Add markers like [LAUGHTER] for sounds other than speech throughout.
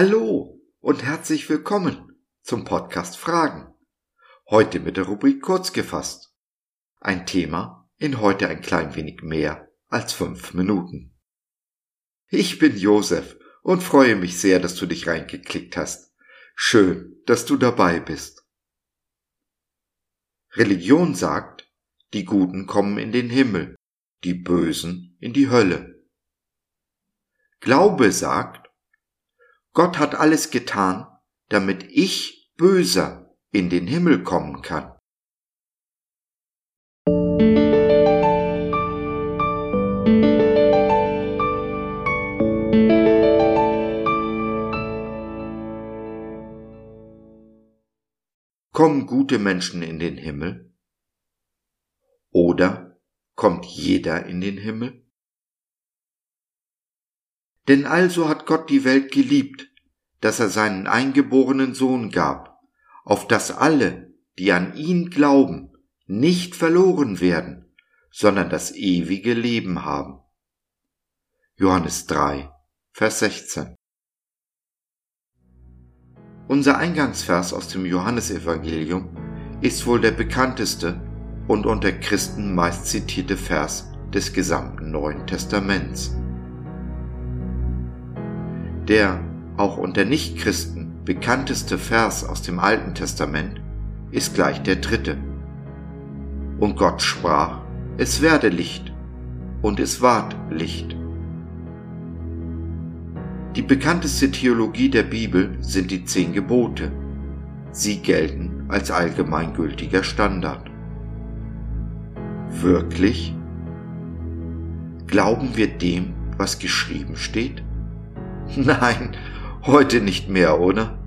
Hallo und herzlich willkommen zum Podcast Fragen. Heute mit der Rubrik kurz gefasst. Ein Thema in heute ein klein wenig mehr als fünf Minuten. Ich bin Josef und freue mich sehr, dass du dich reingeklickt hast. Schön, dass du dabei bist. Religion sagt, die Guten kommen in den Himmel, die Bösen in die Hölle. Glaube sagt, Gott hat alles getan, damit ich böser in den Himmel kommen kann. Kommen gute Menschen in den Himmel? Oder kommt jeder in den Himmel? Denn also hat Gott die Welt geliebt, dass er seinen eingeborenen Sohn gab, auf dass alle, die an ihn glauben, nicht verloren werden, sondern das ewige Leben haben. Johannes 3, Vers 16. Unser Eingangsvers aus dem Johannesevangelium ist wohl der bekannteste und unter Christen meist zitierte Vers des gesamten Neuen Testaments. Der auch unter Nichtchristen bekannteste Vers aus dem Alten Testament ist gleich der dritte. Und Gott sprach, es werde Licht, und es ward Licht. Die bekannteste Theologie der Bibel sind die zehn Gebote. Sie gelten als allgemeingültiger Standard. Wirklich? Glauben wir dem, was geschrieben steht? [LAUGHS] Nein, heute nicht mehr, oder?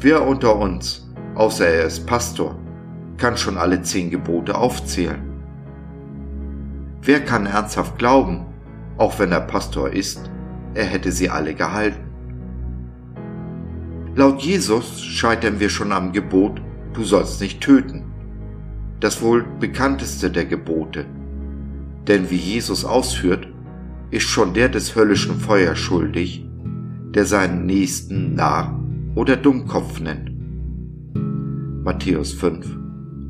Wer unter uns, außer er ist Pastor, kann schon alle zehn Gebote aufzählen? Wer kann ernsthaft glauben, auch wenn er Pastor ist, er hätte sie alle gehalten? Laut Jesus scheitern wir schon am Gebot, du sollst nicht töten. Das wohl bekannteste der Gebote. Denn wie Jesus ausführt, ist schon der des höllischen Feuers schuldig, der seinen Nächsten Narr oder Dummkopf nennt. Matthäus 5,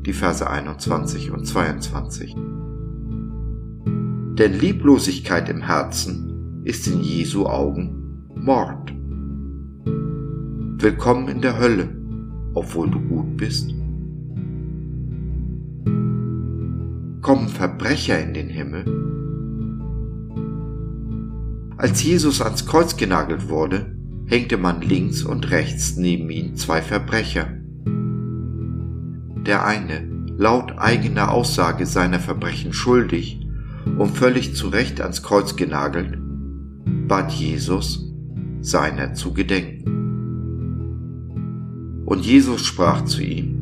die Verse 21 und 22. Denn Lieblosigkeit im Herzen ist in Jesu Augen Mord. Willkommen in der Hölle, obwohl du gut bist. Kommen Verbrecher in den Himmel, als Jesus ans Kreuz genagelt wurde, hängte man links und rechts neben ihn zwei Verbrecher. Der eine, laut eigener Aussage seiner Verbrechen schuldig und völlig zu Recht ans Kreuz genagelt, bat Jesus, seiner zu gedenken. Und Jesus sprach zu ihm,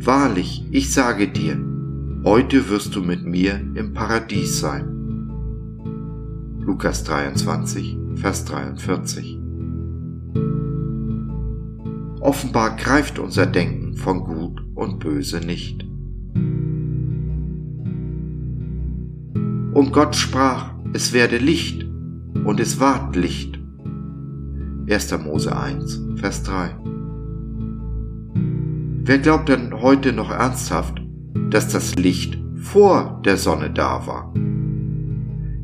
Wahrlich, ich sage dir, heute wirst du mit mir im Paradies sein. Lukas 23, Vers 43. Offenbar greift unser Denken von Gut und Böse nicht. Und Gott sprach, es werde Licht, und es ward Licht. 1. Mose 1, Vers 3. Wer glaubt denn heute noch ernsthaft, dass das Licht vor der Sonne da war?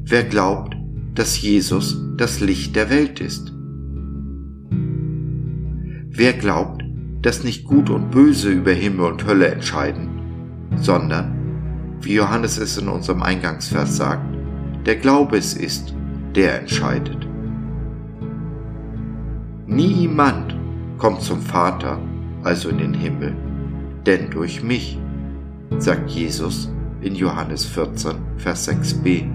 Wer glaubt, dass Jesus das Licht der Welt ist. Wer glaubt, dass nicht Gut und Böse über Himmel und Hölle entscheiden, sondern, wie Johannes es in unserem Eingangsvers sagt, der Glaube es ist, der entscheidet. Niemand kommt zum Vater, also in den Himmel, denn durch mich, sagt Jesus in Johannes 14, Vers 6b.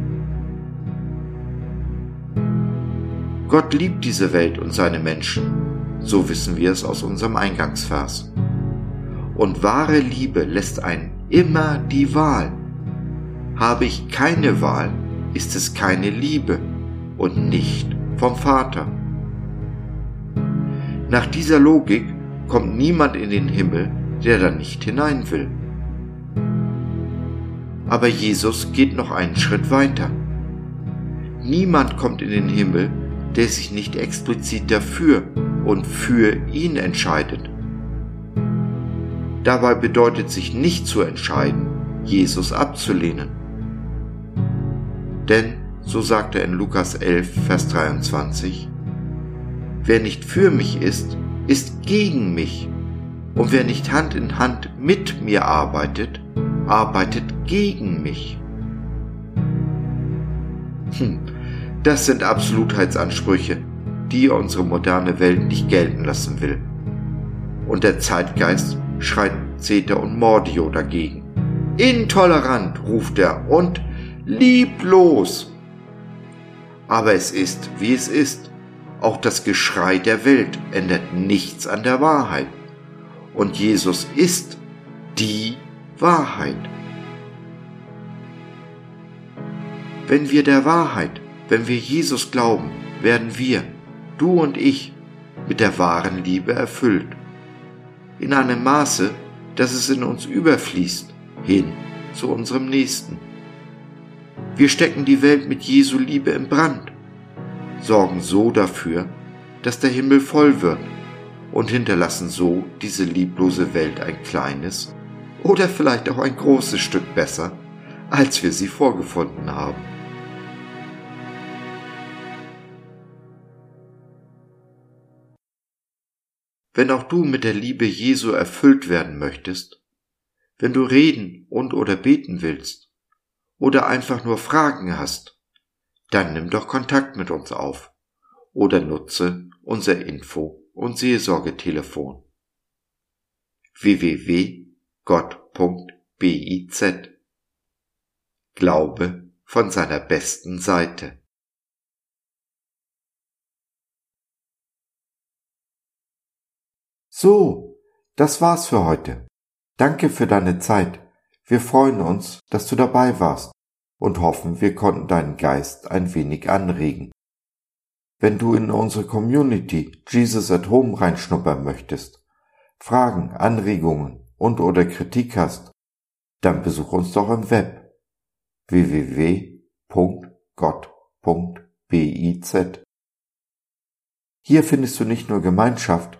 Gott liebt diese Welt und seine Menschen, so wissen wir es aus unserem Eingangsvers. Und wahre Liebe lässt einen immer die Wahl. Habe ich keine Wahl, ist es keine Liebe und nicht vom Vater. Nach dieser Logik kommt niemand in den Himmel, der da nicht hinein will. Aber Jesus geht noch einen Schritt weiter. Niemand kommt in den Himmel, der sich nicht explizit dafür und für ihn entscheidet. Dabei bedeutet sich nicht zu entscheiden, Jesus abzulehnen. Denn, so sagt er in Lukas 11, Vers 23, wer nicht für mich ist, ist gegen mich. Und wer nicht Hand in Hand mit mir arbeitet, arbeitet gegen mich. Hm, das sind Absolutheitsansprüche, die unsere moderne Welt nicht gelten lassen will. Und der Zeitgeist schreit Zeter und Mordio dagegen. Intolerant, ruft er, und lieblos. Aber es ist, wie es ist. Auch das Geschrei der Welt ändert nichts an der Wahrheit. Und Jesus ist die Wahrheit. Wenn wir der Wahrheit, wenn wir Jesus glauben, werden wir, du und ich, mit der wahren Liebe erfüllt. In einem Maße, dass es in uns überfließt, hin zu unserem Nächsten. Wir stecken die Welt mit Jesu Liebe im Brand, sorgen so dafür, dass der Himmel voll wird und hinterlassen so diese lieblose Welt ein kleines oder vielleicht auch ein großes Stück besser, als wir sie vorgefunden haben. Wenn auch du mit der Liebe Jesu erfüllt werden möchtest, wenn du reden und oder beten willst oder einfach nur Fragen hast, dann nimm doch Kontakt mit uns auf oder nutze unser Info- und Seelsorgetelefon www.gott.biz Glaube von seiner besten Seite. So, das war's für heute. Danke für deine Zeit. Wir freuen uns, dass du dabei warst und hoffen, wir konnten deinen Geist ein wenig anregen. Wenn du in unsere Community Jesus at Home reinschnuppern möchtest, Fragen, Anregungen und oder Kritik hast, dann besuch uns doch im Web www.gott.biz. Hier findest du nicht nur Gemeinschaft,